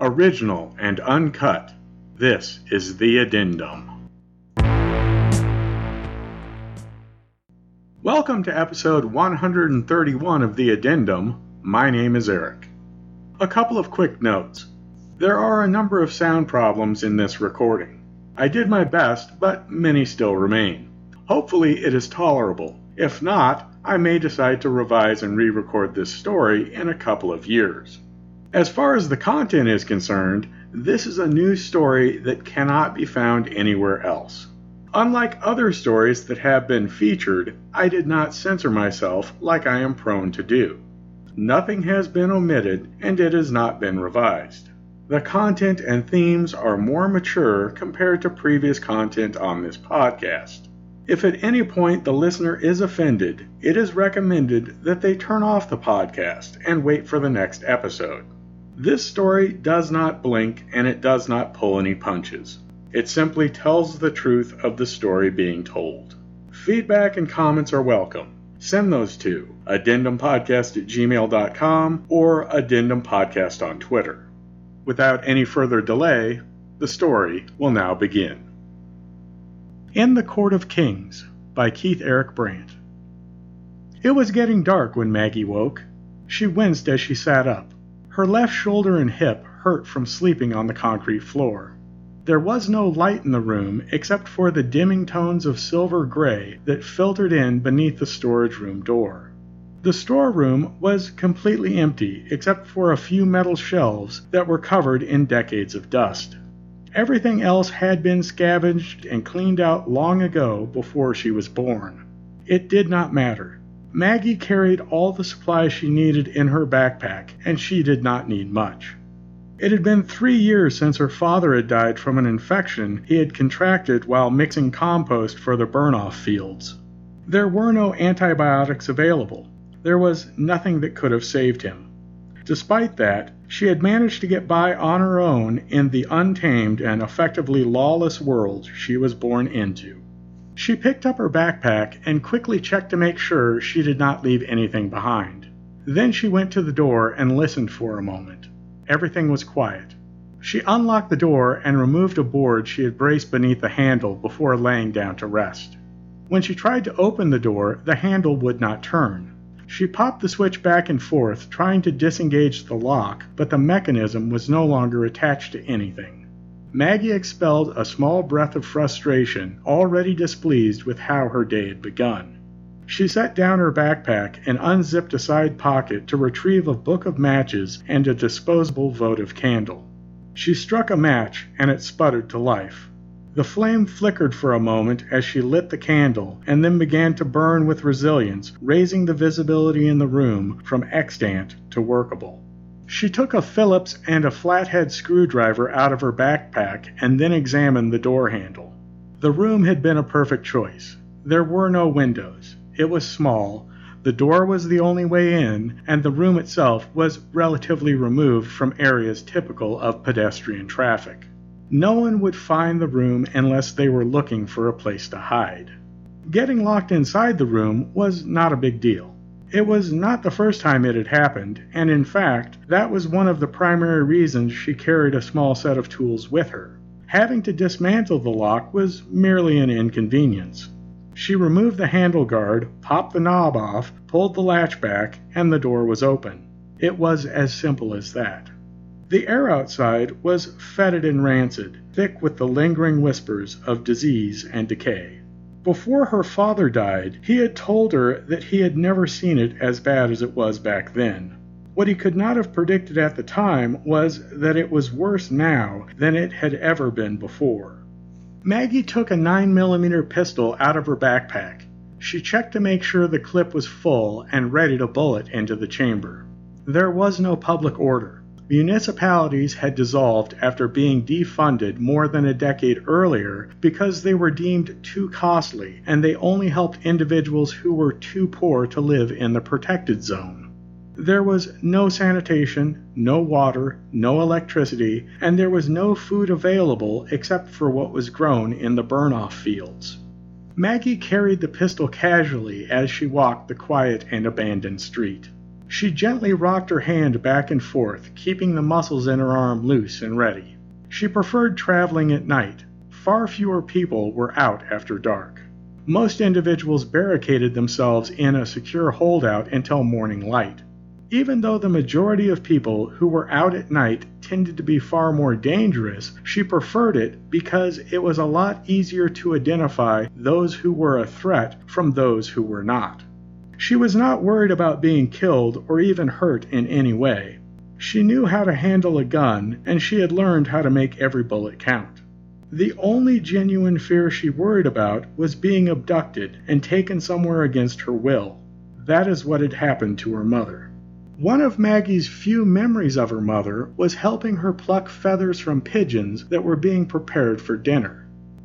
Original and uncut, this is The Addendum. Welcome to episode 131 of The Addendum. My name is Eric. A couple of quick notes. There are a number of sound problems in this recording. I did my best, but many still remain. Hopefully, it is tolerable. If not, I may decide to revise and re record this story in a couple of years. As far as the content is concerned, this is a new story that cannot be found anywhere else. Unlike other stories that have been featured, I did not censor myself like I am prone to do. Nothing has been omitted and it has not been revised. The content and themes are more mature compared to previous content on this podcast. If at any point the listener is offended, it is recommended that they turn off the podcast and wait for the next episode. This story does not blink and it does not pull any punches. It simply tells the truth of the story being told. Feedback and comments are welcome. Send those to addendumpodcast at gmail.com or addendumpodcast on Twitter. Without any further delay, the story will now begin. In the Court of Kings by Keith Eric Brandt. It was getting dark when Maggie woke. She winced as she sat up. Her left shoulder and hip hurt from sleeping on the concrete floor. There was no light in the room except for the dimming tones of silver gray that filtered in beneath the storage room door. The storeroom was completely empty except for a few metal shelves that were covered in decades of dust. Everything else had been scavenged and cleaned out long ago before she was born. It did not matter. Maggie carried all the supplies she needed in her backpack, and she did not need much. It had been three years since her father had died from an infection he had contracted while mixing compost for the burn off fields. There were no antibiotics available, there was nothing that could have saved him. Despite that, she had managed to get by on her own in the untamed and effectively lawless world she was born into. She picked up her backpack and quickly checked to make sure she did not leave anything behind. Then she went to the door and listened for a moment. Everything was quiet. She unlocked the door and removed a board she had braced beneath the handle before laying down to rest. When she tried to open the door, the handle would not turn. She popped the switch back and forth, trying to disengage the lock, but the mechanism was no longer attached to anything. Maggie expelled a small breath of frustration, already displeased with how her day had begun. She set down her backpack and unzipped a side pocket to retrieve a book of matches and a disposable votive candle. She struck a match, and it sputtered to life. The flame flickered for a moment as she lit the candle and then began to burn with resilience, raising the visibility in the room from extant to workable. She took a Phillips and a flathead screwdriver out of her backpack and then examined the door handle. The room had been a perfect choice. There were no windows. It was small, the door was the only way in, and the room itself was relatively removed from areas typical of pedestrian traffic. No one would find the room unless they were looking for a place to hide. Getting locked inside the room was not a big deal. It was not the first time it had happened, and in fact, that was one of the primary reasons she carried a small set of tools with her. Having to dismantle the lock was merely an inconvenience. She removed the handle guard, popped the knob off, pulled the latch back, and the door was open. It was as simple as that. The air outside was fetid and rancid, thick with the lingering whispers of disease and decay. Before her father died, he had told her that he had never seen it as bad as it was back then. What he could not have predicted at the time was that it was worse now than it had ever been before. Maggie took a 9mm pistol out of her backpack. She checked to make sure the clip was full and ready to bullet into the chamber. There was no public order. Municipalities had dissolved after being defunded more than a decade earlier because they were deemed too costly and they only helped individuals who were too poor to live in the protected zone. There was no sanitation, no water, no electricity, and there was no food available except for what was grown in the burn off fields. Maggie carried the pistol casually as she walked the quiet and abandoned street. She gently rocked her hand back and forth, keeping the muscles in her arm loose and ready. She preferred traveling at night. Far fewer people were out after dark. Most individuals barricaded themselves in a secure holdout until morning light. Even though the majority of people who were out at night tended to be far more dangerous, she preferred it because it was a lot easier to identify those who were a threat from those who were not. She was not worried about being killed or even hurt in any way. She knew how to handle a gun, and she had learned how to make every bullet count. The only genuine fear she worried about was being abducted and taken somewhere against her will. That is what had happened to her mother. One of Maggie's few memories of her mother was helping her pluck feathers from pigeons that were being prepared for dinner.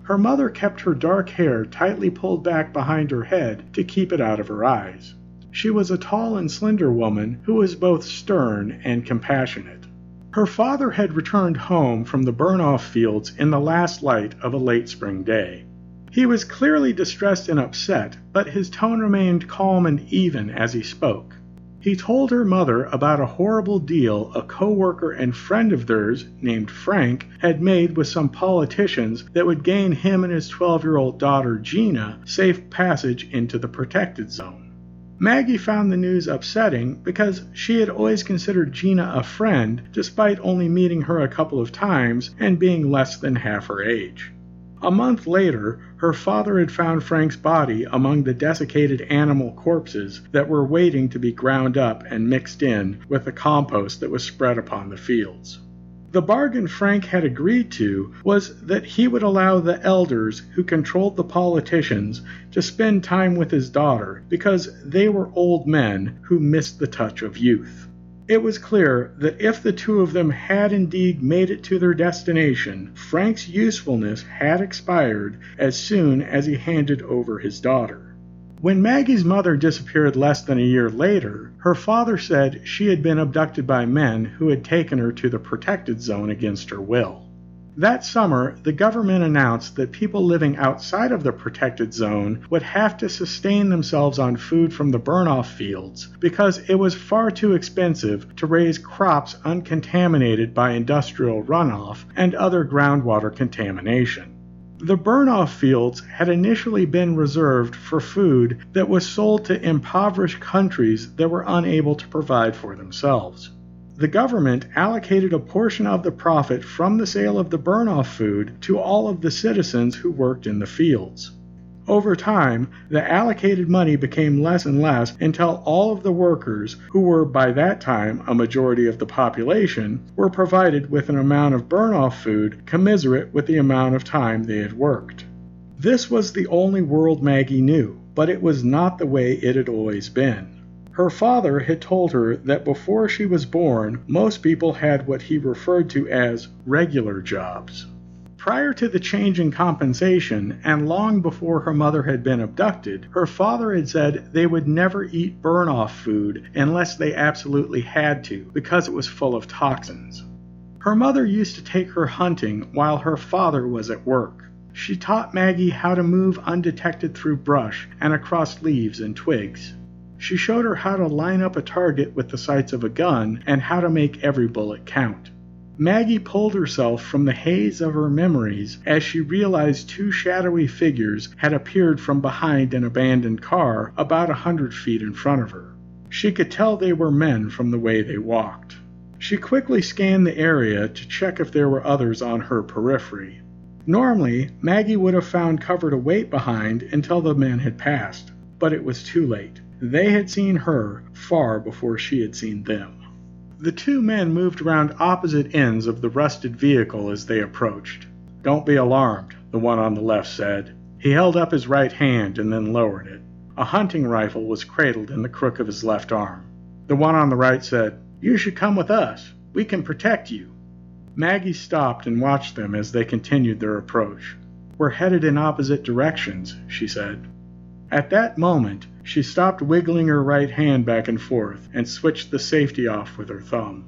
Her mother kept her dark hair tightly pulled back behind her head to keep it out of her eyes. She was a tall and slender woman who was both stern and compassionate. Her father had returned home from the burn off fields in the last light of a late spring day. He was clearly distressed and upset, but his tone remained calm and even as he spoke. He told her mother about a horrible deal a co-worker and friend of theirs, named Frank, had made with some politicians that would gain him and his 12-year-old daughter Gina safe passage into the protected zone. Maggie found the news upsetting because she had always considered Gina a friend despite only meeting her a couple of times and being less than half her age. A month later, her father had found Frank's body among the desiccated animal corpses that were waiting to be ground up and mixed in with the compost that was spread upon the fields. The bargain Frank had agreed to was that he would allow the elders who controlled the politicians to spend time with his daughter because they were old men who missed the touch of youth. It was clear that if the two of them had indeed made it to their destination, Frank's usefulness had expired as soon as he handed over his daughter. When Maggie's mother disappeared less than a year later, her father said she had been abducted by men who had taken her to the protected zone against her will. That summer, the government announced that people living outside of the protected zone would have to sustain themselves on food from the burn-off fields because it was far too expensive to raise crops uncontaminated by industrial runoff and other groundwater contamination. The burn-off fields had initially been reserved for food that was sold to impoverished countries that were unable to provide for themselves the government allocated a portion of the profit from the sale of the burn-off food to all of the citizens who worked in the fields. Over time, the allocated money became less and less until all of the workers, who were by that time a majority of the population, were provided with an amount of burn-off food commensurate with the amount of time they had worked. This was the only world Maggie knew, but it was not the way it had always been. Her father had told her that before she was born, most people had what he referred to as regular jobs. Prior to the change in compensation, and long before her mother had been abducted, her father had said they would never eat burn off food unless they absolutely had to, because it was full of toxins. Her mother used to take her hunting while her father was at work. She taught Maggie how to move undetected through brush and across leaves and twigs. She showed her how to line up a target with the sights of a gun and how to make every bullet count. Maggie pulled herself from the haze of her memories as she realized two shadowy figures had appeared from behind an abandoned car about a hundred feet in front of her. She could tell they were men from the way they walked. She quickly scanned the area to check if there were others on her periphery. Normally, Maggie would have found cover to wait behind until the men had passed, but it was too late. They had seen her far before she had seen them. The two men moved around opposite ends of the rusted vehicle as they approached. Don't be alarmed, the one on the left said. He held up his right hand and then lowered it. A hunting rifle was cradled in the crook of his left arm. The one on the right said, You should come with us. We can protect you. Maggie stopped and watched them as they continued their approach. We're headed in opposite directions, she said. At that moment, she stopped wiggling her right hand back and forth and switched the safety off with her thumb.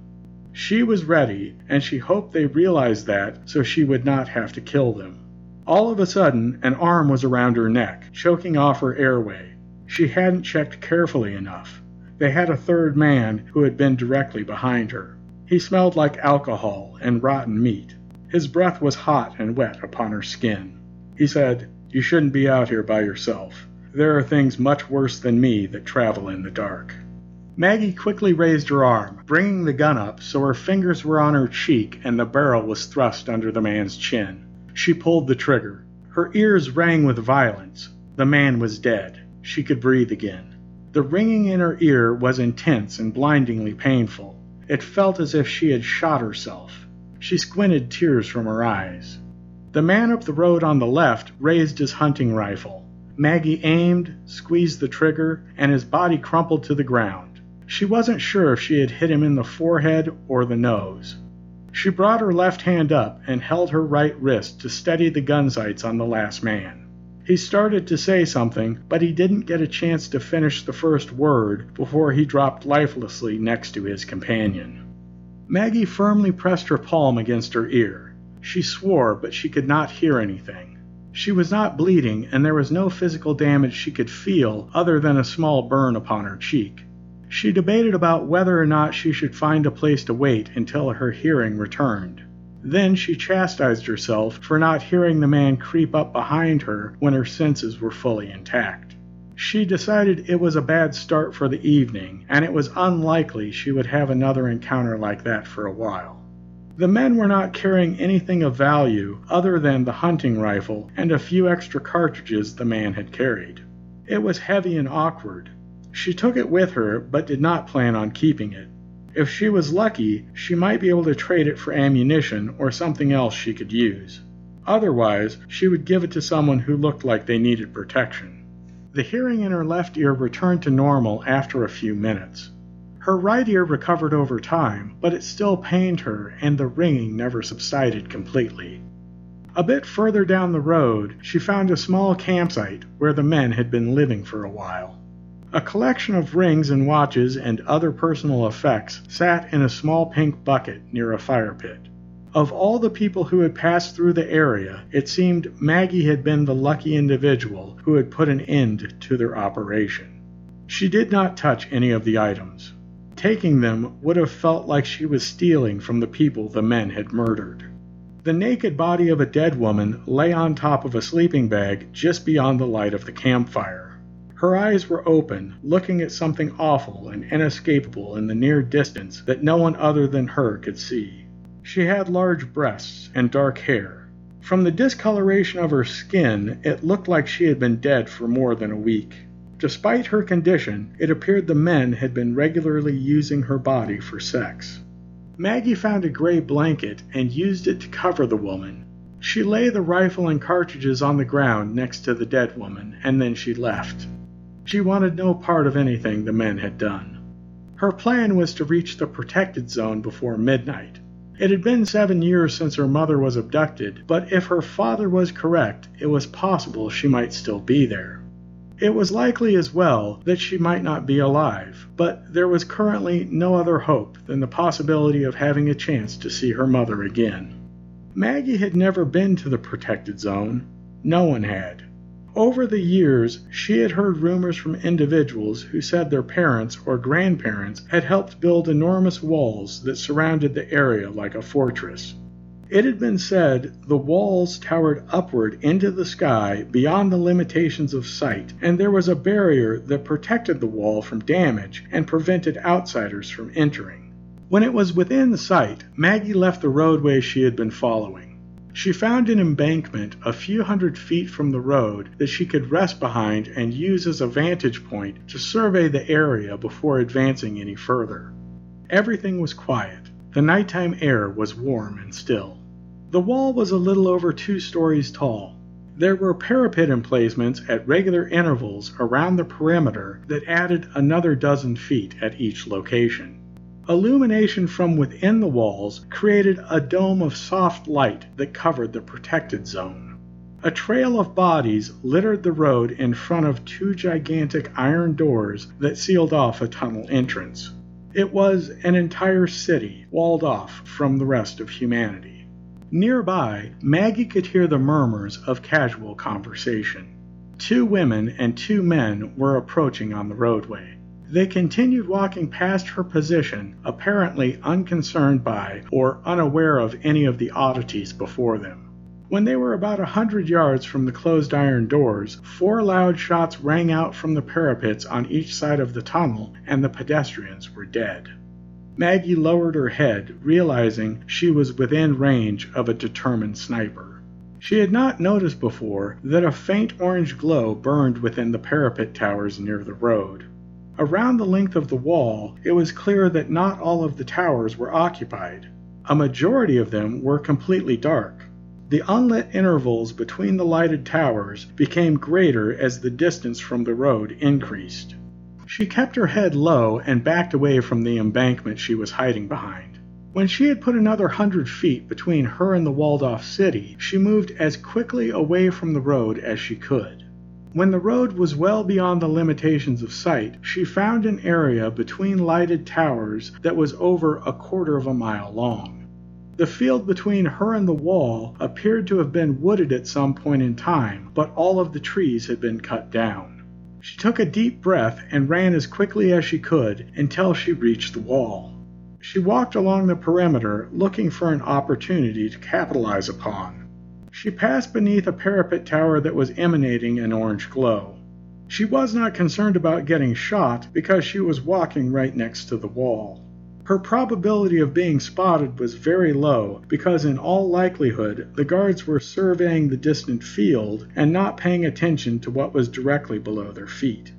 She was ready, and she hoped they realized that so she would not have to kill them. All of a sudden, an arm was around her neck, choking off her airway. She hadn't checked carefully enough. they had a third man who had been directly behind her. He smelled like alcohol and rotten meat. His breath was hot and wet upon her skin. He said, You shouldn't be out here by yourself. There are things much worse than me that travel in the dark. Maggie quickly raised her arm, bringing the gun up so her fingers were on her cheek and the barrel was thrust under the man's chin. She pulled the trigger. Her ears rang with violence. The man was dead. She could breathe again. The ringing in her ear was intense and blindingly painful. It felt as if she had shot herself. She squinted tears from her eyes. The man up the road on the left raised his hunting rifle. Maggie aimed, squeezed the trigger, and his body crumpled to the ground. She wasn't sure if she had hit him in the forehead or the nose. She brought her left hand up and held her right wrist to steady the gun sights on the last man. He started to say something, but he didn't get a chance to finish the first word before he dropped lifelessly next to his companion. Maggie firmly pressed her palm against her ear. She swore, but she could not hear anything. She was not bleeding, and there was no physical damage she could feel other than a small burn upon her cheek. She debated about whether or not she should find a place to wait until her hearing returned. Then she chastised herself for not hearing the man creep up behind her when her senses were fully intact. She decided it was a bad start for the evening, and it was unlikely she would have another encounter like that for a while. The men were not carrying anything of value other than the hunting rifle and a few extra cartridges the man had carried. It was heavy and awkward, she took it with her, but did not plan on keeping it. If she was lucky, she might be able to trade it for ammunition or something else she could use. Otherwise, she would give it to someone who looked like they needed protection. The hearing in her left ear returned to normal after a few minutes. Her right ear recovered over time, but it still pained her, and the ringing never subsided completely. A bit further down the road, she found a small campsite where the men had been living for a while. A collection of rings and watches and other personal effects sat in a small pink bucket near a fire pit. Of all the people who had passed through the area, it seemed Maggie had been the lucky individual who had put an end to their operation. She did not touch any of the items. Taking them would have felt like she was stealing from the people the men had murdered. The naked body of a dead woman lay on top of a sleeping bag just beyond the light of the campfire. Her eyes were open, looking at something awful and inescapable in the near distance that no one other than her could see. She had large breasts and dark hair. From the discoloration of her skin, it looked like she had been dead for more than a week. Despite her condition, it appeared the men had been regularly using her body for sex. Maggie found a gray blanket and used it to cover the woman. She lay the rifle and cartridges on the ground next to the dead woman, and then she left. She wanted no part of anything the men had done. Her plan was to reach the protected zone before midnight. It had been seven years since her mother was abducted, but if her father was correct, it was possible she might still be there. It was likely as well that she might not be alive, but there was currently no other hope than the possibility of having a chance to see her mother again. Maggie had never been to the protected zone. No one had. Over the years, she had heard rumors from individuals who said their parents or grandparents had helped build enormous walls that surrounded the area like a fortress. It had been said the walls towered upward into the sky beyond the limitations of sight, and there was a barrier that protected the wall from damage and prevented outsiders from entering. When it was within sight, Maggie left the roadway she had been following. She found an embankment a few hundred feet from the road that she could rest behind and use as a vantage point to survey the area before advancing any further. Everything was quiet. The nighttime air was warm and still. The wall was a little over two stories tall. There were parapet emplacements at regular intervals around the perimeter that added another dozen feet at each location. Illumination from within the walls created a dome of soft light that covered the protected zone. A trail of bodies littered the road in front of two gigantic iron doors that sealed off a tunnel entrance. It was an entire city walled off from the rest of humanity. Nearby, Maggie could hear the murmurs of casual conversation. Two women and two men were approaching on the roadway. They continued walking past her position, apparently unconcerned by or unaware of any of the oddities before them. When they were about a hundred yards from the closed iron doors, four loud shots rang out from the parapets on each side of the tunnel, and the pedestrians were dead. Maggie lowered her head, realizing she was within range of a determined sniper. She had not noticed before that a faint orange glow burned within the parapet towers near the road. Around the length of the wall, it was clear that not all of the towers were occupied. A majority of them were completely dark. The unlit intervals between the lighted towers became greater as the distance from the road increased. She kept her head low and backed away from the embankment she was hiding behind. When she had put another hundred feet between her and the walled off city, she moved as quickly away from the road as she could. When the road was well beyond the limitations of sight, she found an area between lighted towers that was over a quarter of a mile long. The field between her and the wall appeared to have been wooded at some point in time, but all of the trees had been cut down. She took a deep breath and ran as quickly as she could until she reached the wall. She walked along the perimeter looking for an opportunity to capitalize upon. She passed beneath a parapet tower that was emanating an orange glow. She was not concerned about getting shot because she was walking right next to the wall. Her probability of being spotted was very low because, in all likelihood, the guards were surveying the distant field and not paying attention to what was directly below their feet.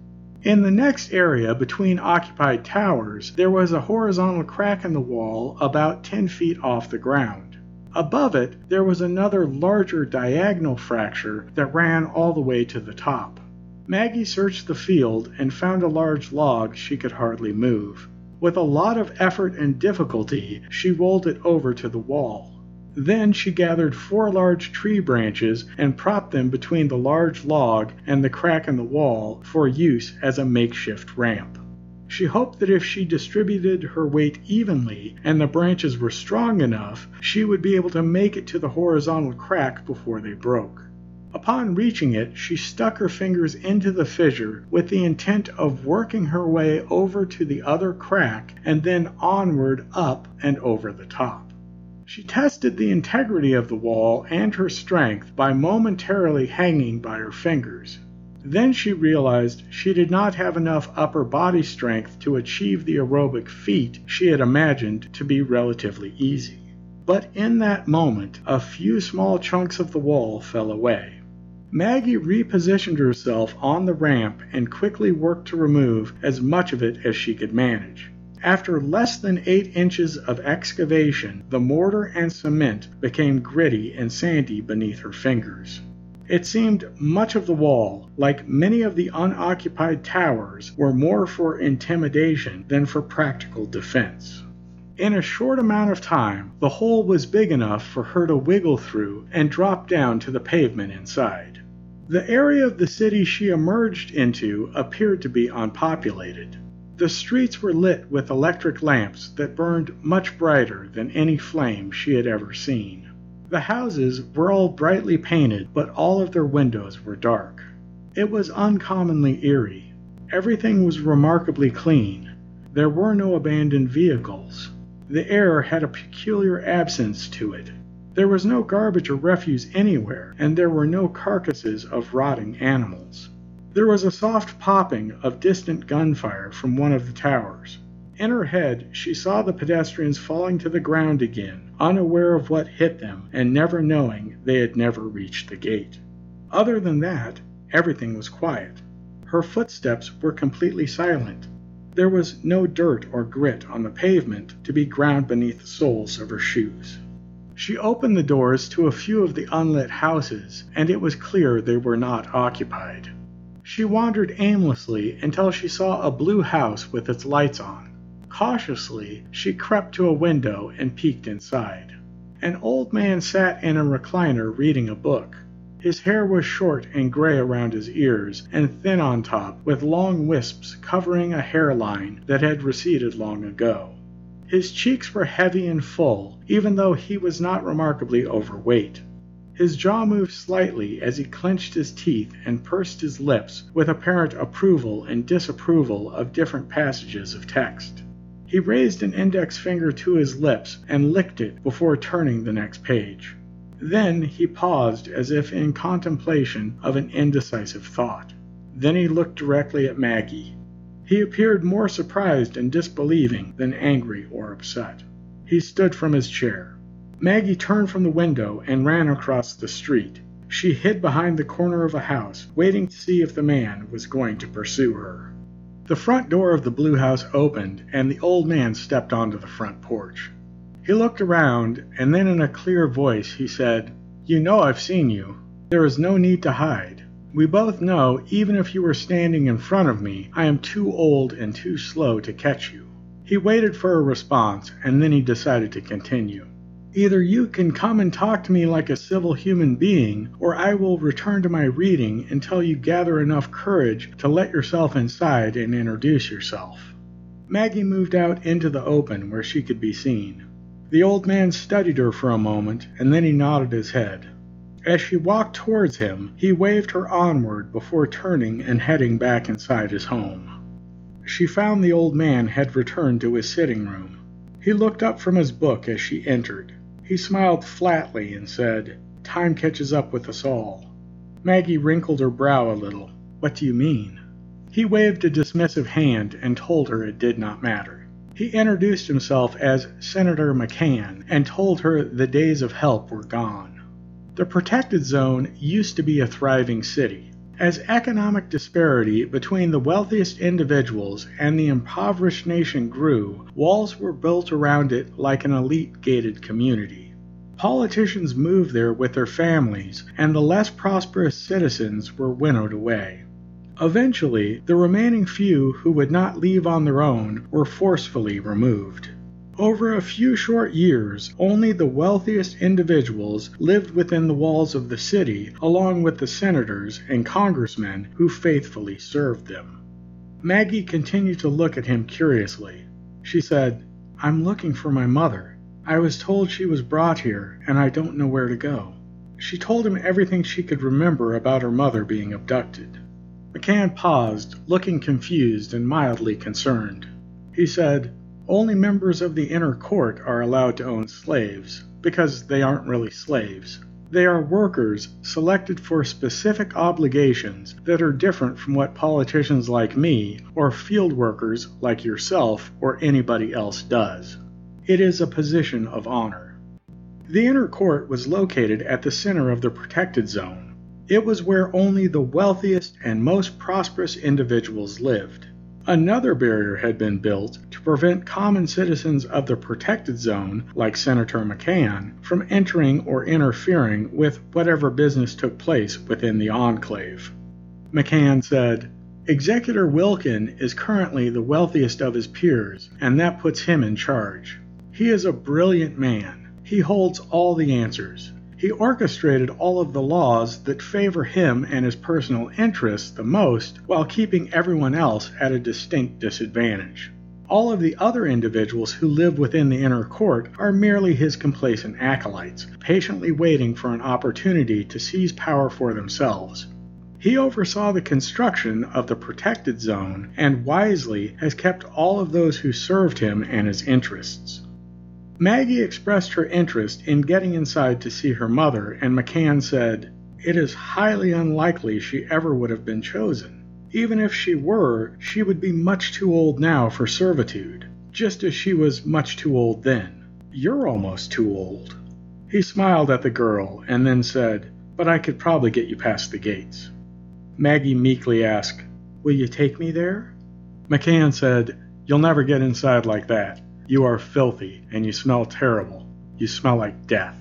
In the next area between occupied towers, there was a horizontal crack in the wall about 10 feet off the ground. Above it, there was another larger diagonal fracture that ran all the way to the top. Maggie searched the field and found a large log she could hardly move. With a lot of effort and difficulty, she rolled it over to the wall. Then she gathered four large tree branches and propped them between the large log and the crack in the wall for use as a makeshift ramp. She hoped that if she distributed her weight evenly and the branches were strong enough, she would be able to make it to the horizontal crack before they broke. Upon reaching it, she stuck her fingers into the fissure with the intent of working her way over to the other crack and then onward up and over the top. She tested the integrity of the wall and her strength by momentarily hanging by her fingers. Then she realized she did not have enough upper body strength to achieve the aerobic feat she had imagined to be relatively easy. But in that moment, a few small chunks of the wall fell away. Maggie repositioned herself on the ramp and quickly worked to remove as much of it as she could manage. After less than eight inches of excavation, the mortar and cement became gritty and sandy beneath her fingers. It seemed much of the wall, like many of the unoccupied towers, were more for intimidation than for practical defense. In a short amount of time, the hole was big enough for her to wiggle through and drop down to the pavement inside. The area of the city she emerged into appeared to be unpopulated. The streets were lit with electric lamps that burned much brighter than any flame she had ever seen. The houses were all brightly painted, but all of their windows were dark. It was uncommonly eerie. Everything was remarkably clean. There were no abandoned vehicles. The air had a peculiar absence to it, there was no garbage or refuse anywhere, and there were no carcasses of rotting animals. There was a soft popping of distant gunfire from one of the towers. In her head, she saw the pedestrians falling to the ground again, unaware of what hit them and never knowing they had never reached the gate. Other than that, everything was quiet. Her footsteps were completely silent. There was no dirt or grit on the pavement to be ground beneath the soles of her shoes. She opened the doors to a few of the unlit houses, and it was clear they were not occupied. She wandered aimlessly until she saw a blue house with its lights on. Cautiously, she crept to a window and peeked inside. An old man sat in a recliner reading a book. His hair was short and gray around his ears and thin on top, with long wisps covering a hairline that had receded long ago. His cheeks were heavy and full, even though he was not remarkably overweight. His jaw moved slightly as he clenched his teeth and pursed his lips with apparent approval and disapproval of different passages of text. He raised an index finger to his lips and licked it before turning the next page. Then he paused as if in contemplation of an indecisive thought. Then he looked directly at Maggie. He appeared more surprised and disbelieving than angry or upset. He stood from his chair. Maggie turned from the window and ran across the street. She hid behind the corner of a house, waiting to see if the man was going to pursue her. The front door of the blue house opened, and the old man stepped onto the front porch. He looked around, and then in a clear voice he said, You know I've seen you. There is no need to hide. We both know, even if you were standing in front of me, I am too old and too slow to catch you. He waited for a response, and then he decided to continue. Either you can come and talk to me like a civil human being, or I will return to my reading until you gather enough courage to let yourself inside and introduce yourself. Maggie moved out into the open where she could be seen. The old man studied her for a moment, and then he nodded his head. As she walked towards him, he waved her onward before turning and heading back inside his home. She found the old man had returned to his sitting room. He looked up from his book as she entered. He smiled flatly and said, Time catches up with us all. Maggie wrinkled her brow a little. What do you mean? He waved a dismissive hand and told her it did not matter. He introduced himself as Senator McCann and told her the days of help were gone. The protected zone used to be a thriving city. As economic disparity between the wealthiest individuals and the impoverished nation grew, walls were built around it like an elite gated community. Politicians moved there with their families, and the less prosperous citizens were winnowed away. Eventually, the remaining few who would not leave on their own were forcefully removed. Over a few short years, only the wealthiest individuals lived within the walls of the city, along with the senators and congressmen who faithfully served them. Maggie continued to look at him curiously. She said, I'm looking for my mother. I was told she was brought here, and I don't know where to go. She told him everything she could remember about her mother being abducted. McCann paused, looking confused and mildly concerned. He said, only members of the inner court are allowed to own slaves, because they aren't really slaves. They are workers selected for specific obligations that are different from what politicians like me, or field workers like yourself, or anybody else does. It is a position of honor. The inner court was located at the center of the protected zone. It was where only the wealthiest and most prosperous individuals lived. Another barrier had been built to prevent common citizens of the protected zone, like Senator McCann, from entering or interfering with whatever business took place within the enclave. McCann said, Executor Wilkin is currently the wealthiest of his peers, and that puts him in charge. He is a brilliant man. He holds all the answers. He orchestrated all of the laws that favor him and his personal interests the most while keeping everyone else at a distinct disadvantage. All of the other individuals who live within the inner court are merely his complacent acolytes, patiently waiting for an opportunity to seize power for themselves. He oversaw the construction of the protected zone and wisely has kept all of those who served him and his interests. Maggie expressed her interest in getting inside to see her mother, and McCann said, It is highly unlikely she ever would have been chosen. Even if she were, she would be much too old now for servitude, just as she was much too old then. You're almost too old. He smiled at the girl and then said, But I could probably get you past the gates. Maggie meekly asked, Will you take me there? McCann said, You'll never get inside like that. You are filthy, and you smell terrible. You smell like death.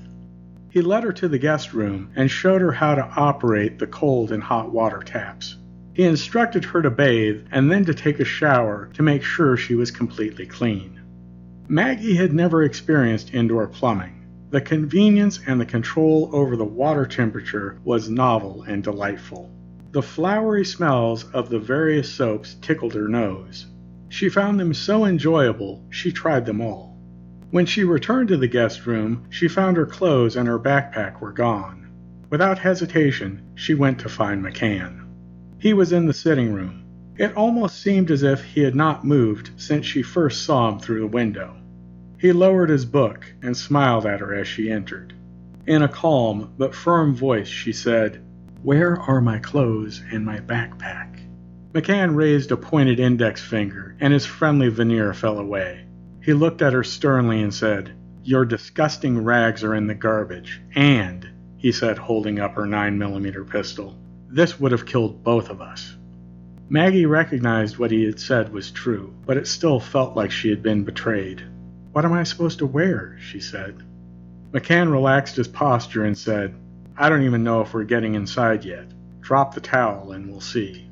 He led her to the guest room and showed her how to operate the cold and hot water taps. He instructed her to bathe and then to take a shower to make sure she was completely clean. Maggie had never experienced indoor plumbing. The convenience and the control over the water temperature was novel and delightful. The flowery smells of the various soaps tickled her nose. She found them so enjoyable, she tried them all. When she returned to the guest room, she found her clothes and her backpack were gone. Without hesitation, she went to find McCann. He was in the sitting room. It almost seemed as if he had not moved since she first saw him through the window. He lowered his book and smiled at her as she entered. In a calm but firm voice, she said, Where are my clothes and my backpack? McCann raised a pointed index finger, and his friendly veneer fell away. He looked at her sternly and said, Your disgusting rags are in the garbage, and he said, holding up her 9mm pistol. This would have killed both of us. Maggie recognized what he had said was true, but it still felt like she had been betrayed. What am I supposed to wear? she said. McCann relaxed his posture and said, I don't even know if we're getting inside yet. Drop the towel and we'll see.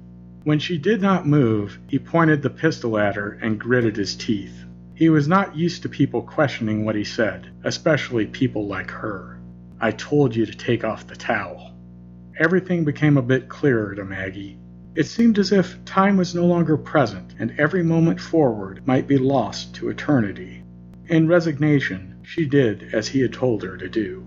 When she did not move, he pointed the pistol at her and gritted his teeth. He was not used to people questioning what he said, especially people like her. I told you to take off the towel. Everything became a bit clearer to Maggie. It seemed as if time was no longer present, and every moment forward might be lost to eternity. In resignation, she did as he had told her to do.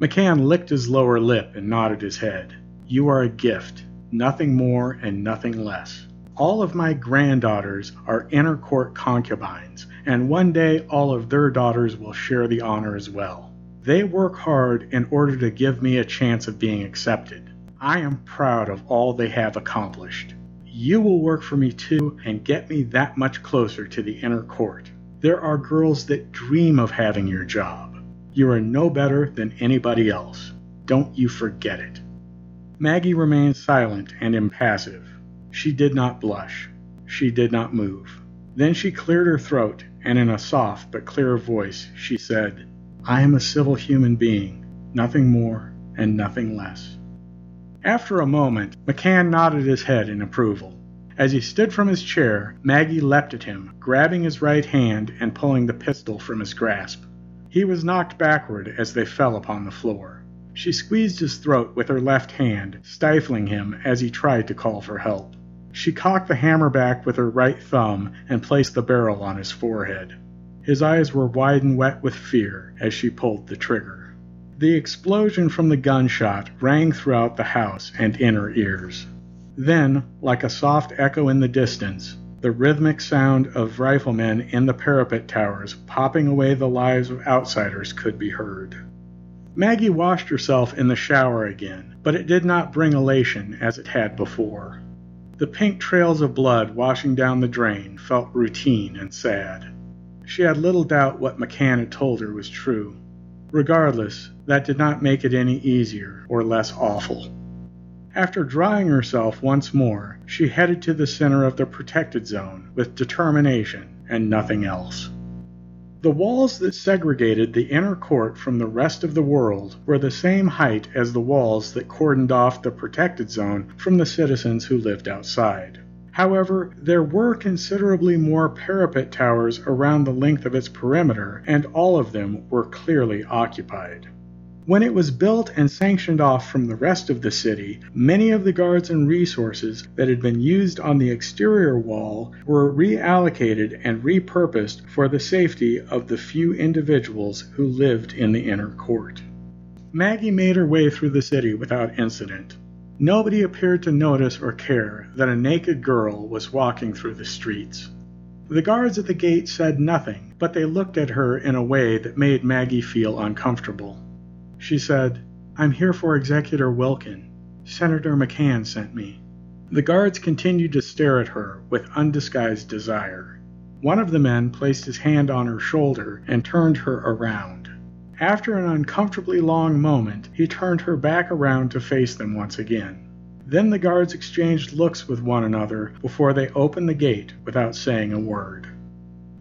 McCann licked his lower lip and nodded his head. You are a gift, nothing more and nothing less. All of my granddaughters are inner court concubines, and one day all of their daughters will share the honor as well. They work hard in order to give me a chance of being accepted. I am proud of all they have accomplished. You will work for me too and get me that much closer to the inner court. There are girls that dream of having your job. You are no better than anybody else. Don't you forget it. Maggie remained silent and impassive. She did not blush. She did not move. Then she cleared her throat, and in a soft but clear voice she said, I am a civil human being, nothing more and nothing less. After a moment, McCann nodded his head in approval. As he stood from his chair, Maggie leapt at him, grabbing his right hand and pulling the pistol from his grasp. He was knocked backward as they fell upon the floor. She squeezed his throat with her left hand, stifling him as he tried to call for help. She cocked the hammer back with her right thumb and placed the barrel on his forehead. His eyes were wide and wet with fear as she pulled the trigger. The explosion from the gunshot rang throughout the house and in her ears. Then, like a soft echo in the distance, the rhythmic sound of riflemen in the parapet towers popping away the lives of outsiders could be heard. Maggie washed herself in the shower again, but it did not bring elation as it had before. The pink trails of blood washing down the drain felt routine and sad. She had little doubt what McCann had told her was true. Regardless, that did not make it any easier or less awful. After drying herself once more, she headed to the center of the protected zone with determination and nothing else. The walls that segregated the inner court from the rest of the world were the same height as the walls that cordoned off the protected zone from the citizens who lived outside. However, there were considerably more parapet towers around the length of its perimeter, and all of them were clearly occupied. When it was built and sanctioned off from the rest of the city, many of the guards and resources that had been used on the exterior wall were reallocated and repurposed for the safety of the few individuals who lived in the inner court. Maggie made her way through the city without incident. Nobody appeared to notice or care that a naked girl was walking through the streets. The guards at the gate said nothing, but they looked at her in a way that made Maggie feel uncomfortable. She said, I'm here for Executor Wilkin. Senator McCann sent me. The guards continued to stare at her with undisguised desire. One of the men placed his hand on her shoulder and turned her around. After an uncomfortably long moment, he turned her back around to face them once again. Then the guards exchanged looks with one another before they opened the gate without saying a word.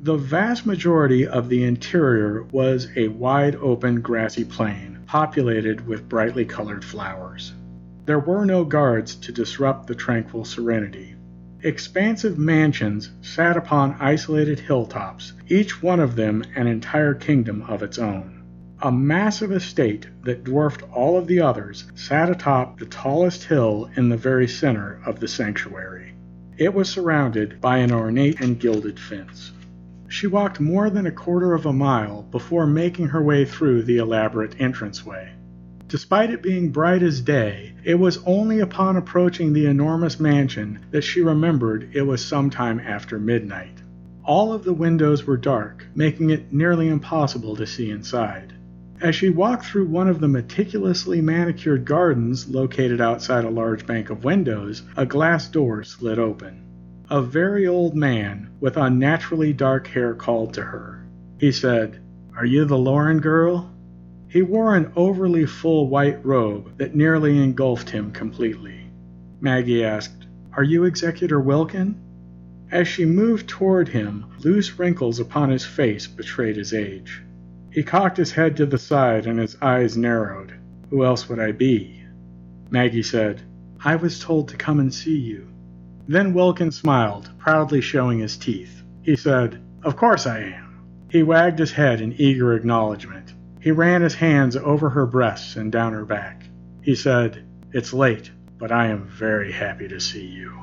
The vast majority of the interior was a wide open grassy plain, populated with brightly colored flowers. There were no guards to disrupt the tranquil serenity. Expansive mansions sat upon isolated hilltops, each one of them an entire kingdom of its own. A massive estate that dwarfed all of the others sat atop the tallest hill in the very center of the sanctuary. It was surrounded by an ornate and gilded fence. She walked more than a quarter of a mile before making her way through the elaborate entranceway. Despite it being bright as day, it was only upon approaching the enormous mansion that she remembered it was sometime after midnight. All of the windows were dark, making it nearly impossible to see inside. As she walked through one of the meticulously manicured gardens located outside a large bank of windows, a glass door slid open. A very old man with unnaturally dark hair called to her. He said, Are you the Lauren girl? He wore an overly full white robe that nearly engulfed him completely. Maggie asked, Are you Executor Wilkin? As she moved toward him, loose wrinkles upon his face betrayed his age. He cocked his head to the side and his eyes narrowed. Who else would I be? Maggie said, I was told to come and see you. Then Wilkins smiled, proudly showing his teeth. He said, Of course I am. He wagged his head in eager acknowledgement. He ran his hands over her breasts and down her back. He said, It's late, but I am very happy to see you.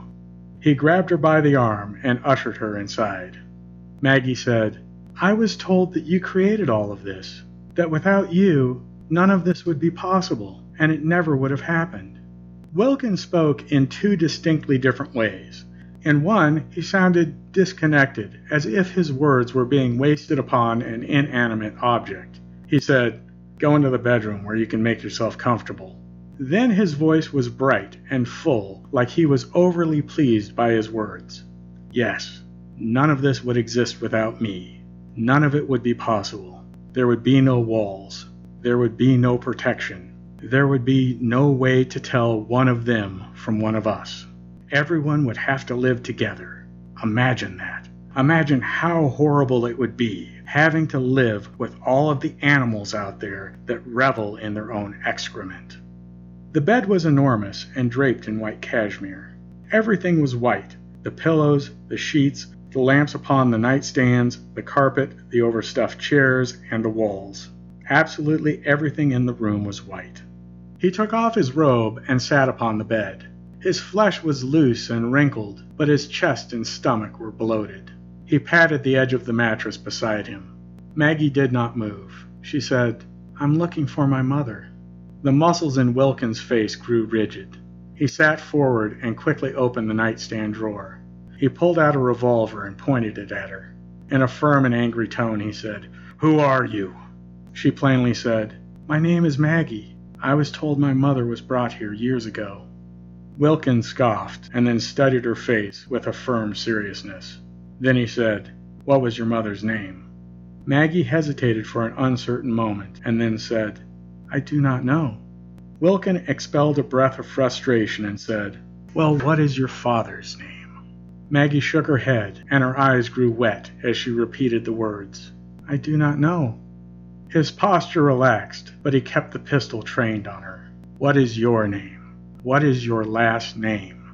He grabbed her by the arm and ushered her inside. Maggie said, I was told that you created all of this, that without you, none of this would be possible, and it never would have happened. Wilkin spoke in two distinctly different ways. In one, he sounded disconnected, as if his words were being wasted upon an inanimate object. He said, Go into the bedroom where you can make yourself comfortable. Then his voice was bright and full, like he was overly pleased by his words. Yes, none of this would exist without me. None of it would be possible. There would be no walls. There would be no protection. There would be no way to tell one of them from one of us. Everyone would have to live together. Imagine that. Imagine how horrible it would be having to live with all of the animals out there that revel in their own excrement. The bed was enormous and draped in white cashmere. Everything was white the pillows, the sheets, the lamps upon the nightstands, the carpet, the overstuffed chairs, and the walls. Absolutely everything in the room was white. He took off his robe and sat upon the bed. His flesh was loose and wrinkled, but his chest and stomach were bloated. He patted the edge of the mattress beside him. Maggie did not move. She said, I'm looking for my mother. The muscles in Wilkin's face grew rigid. He sat forward and quickly opened the nightstand drawer. He pulled out a revolver and pointed it at her. In a firm and angry tone, he said, Who are you? She plainly said, My name is Maggie. I was told my mother was brought here years ago. Wilkins scoffed and then studied her face with a firm seriousness. Then he said, What was your mother's name? Maggie hesitated for an uncertain moment and then said, I do not know. Wilkin expelled a breath of frustration and said, Well, what is your father's name? Maggie shook her head, and her eyes grew wet as she repeated the words. I do not know. His posture relaxed, but he kept the pistol trained on her. What is your name? What is your last name?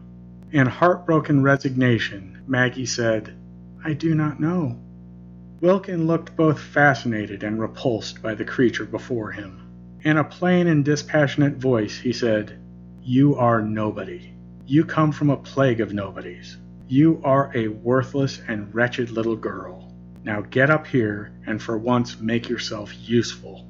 In heartbroken resignation, Maggie said, I do not know. Wilkin looked both fascinated and repulsed by the creature before him. In a plain and dispassionate voice, he said, You are nobody. You come from a plague of nobodies. You are a worthless and wretched little girl. Now get up here and for once make yourself useful.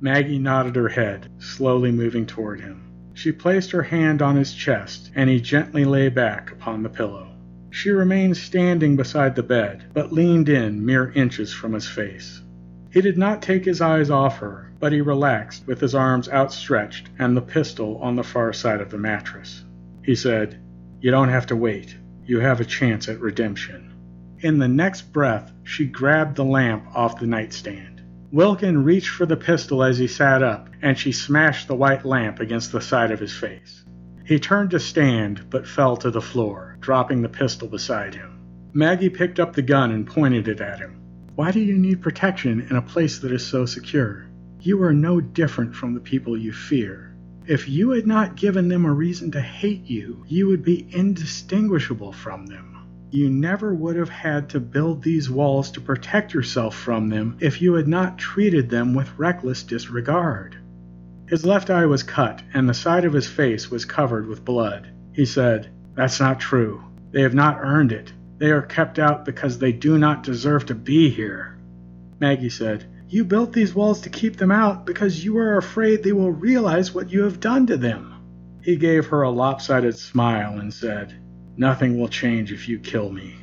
Maggie nodded her head, slowly moving toward him. She placed her hand on his chest, and he gently lay back upon the pillow. She remained standing beside the bed, but leaned in mere inches from his face. He did not take his eyes off her, but he relaxed with his arms outstretched and the pistol on the far side of the mattress. He said, You don't have to wait. You have a chance at redemption. In the next breath, she grabbed the lamp off the nightstand. Wilkin reached for the pistol as he sat up, and she smashed the white lamp against the side of his face. He turned to stand, but fell to the floor, dropping the pistol beside him. Maggie picked up the gun and pointed it at him. Why do you need protection in a place that is so secure? You are no different from the people you fear. If you had not given them a reason to hate you, you would be indistinguishable from them. You never would have had to build these walls to protect yourself from them if you had not treated them with reckless disregard. His left eye was cut, and the side of his face was covered with blood. He said, That's not true. They have not earned it. They are kept out because they do not deserve to be here. Maggie said, You built these walls to keep them out because you are afraid they will realize what you have done to them. He gave her a lopsided smile and said, Nothing will change if you kill me.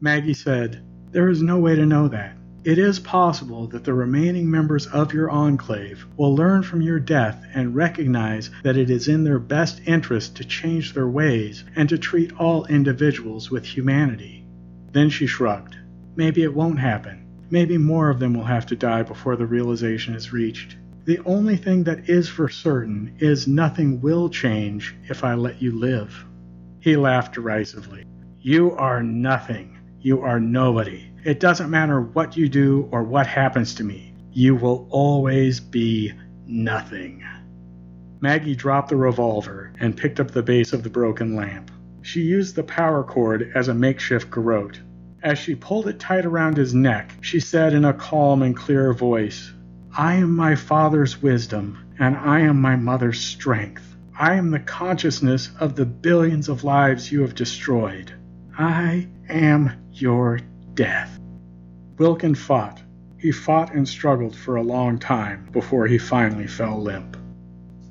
Maggie said, There is no way to know that. It is possible that the remaining members of your enclave will learn from your death and recognize that it is in their best interest to change their ways and to treat all individuals with humanity. Then she shrugged. Maybe it won't happen. Maybe more of them will have to die before the realization is reached. The only thing that is for certain is nothing will change if I let you live. He laughed derisively. You are nothing. You are nobody. It doesn't matter what you do or what happens to me. You will always be nothing. Maggie dropped the revolver and picked up the base of the broken lamp. She used the power cord as a makeshift garrote. As she pulled it tight around his neck, she said in a calm and clear voice, I am my father's wisdom, and I am my mother's strength. I am the consciousness of the billions of lives you have destroyed. I am your death. Wilkin fought. He fought and struggled for a long time before he finally fell limp.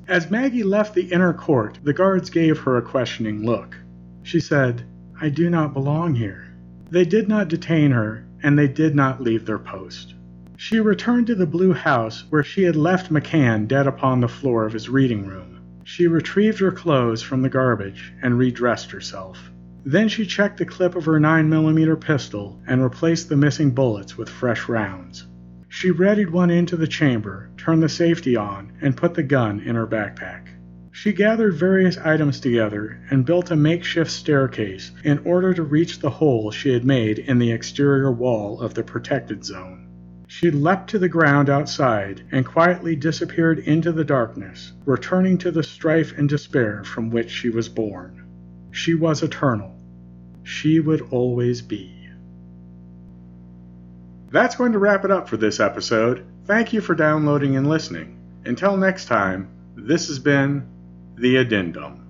As Maggie left the inner court, the guards gave her a questioning look. She said, I do not belong here. They did not detain her, and they did not leave their post. She returned to the blue house where she had left McCann dead upon the floor of his reading room. She retrieved her clothes from the garbage and redressed herself. Then she checked the clip of her 9mm pistol and replaced the missing bullets with fresh rounds. She readied one into the chamber, turned the safety on, and put the gun in her backpack. She gathered various items together and built a makeshift staircase in order to reach the hole she had made in the exterior wall of the protected zone. She leapt to the ground outside and quietly disappeared into the darkness, returning to the strife and despair from which she was born. She was eternal. She would always be. That's going to wrap it up for this episode. Thank you for downloading and listening. Until next time, this has been The Addendum.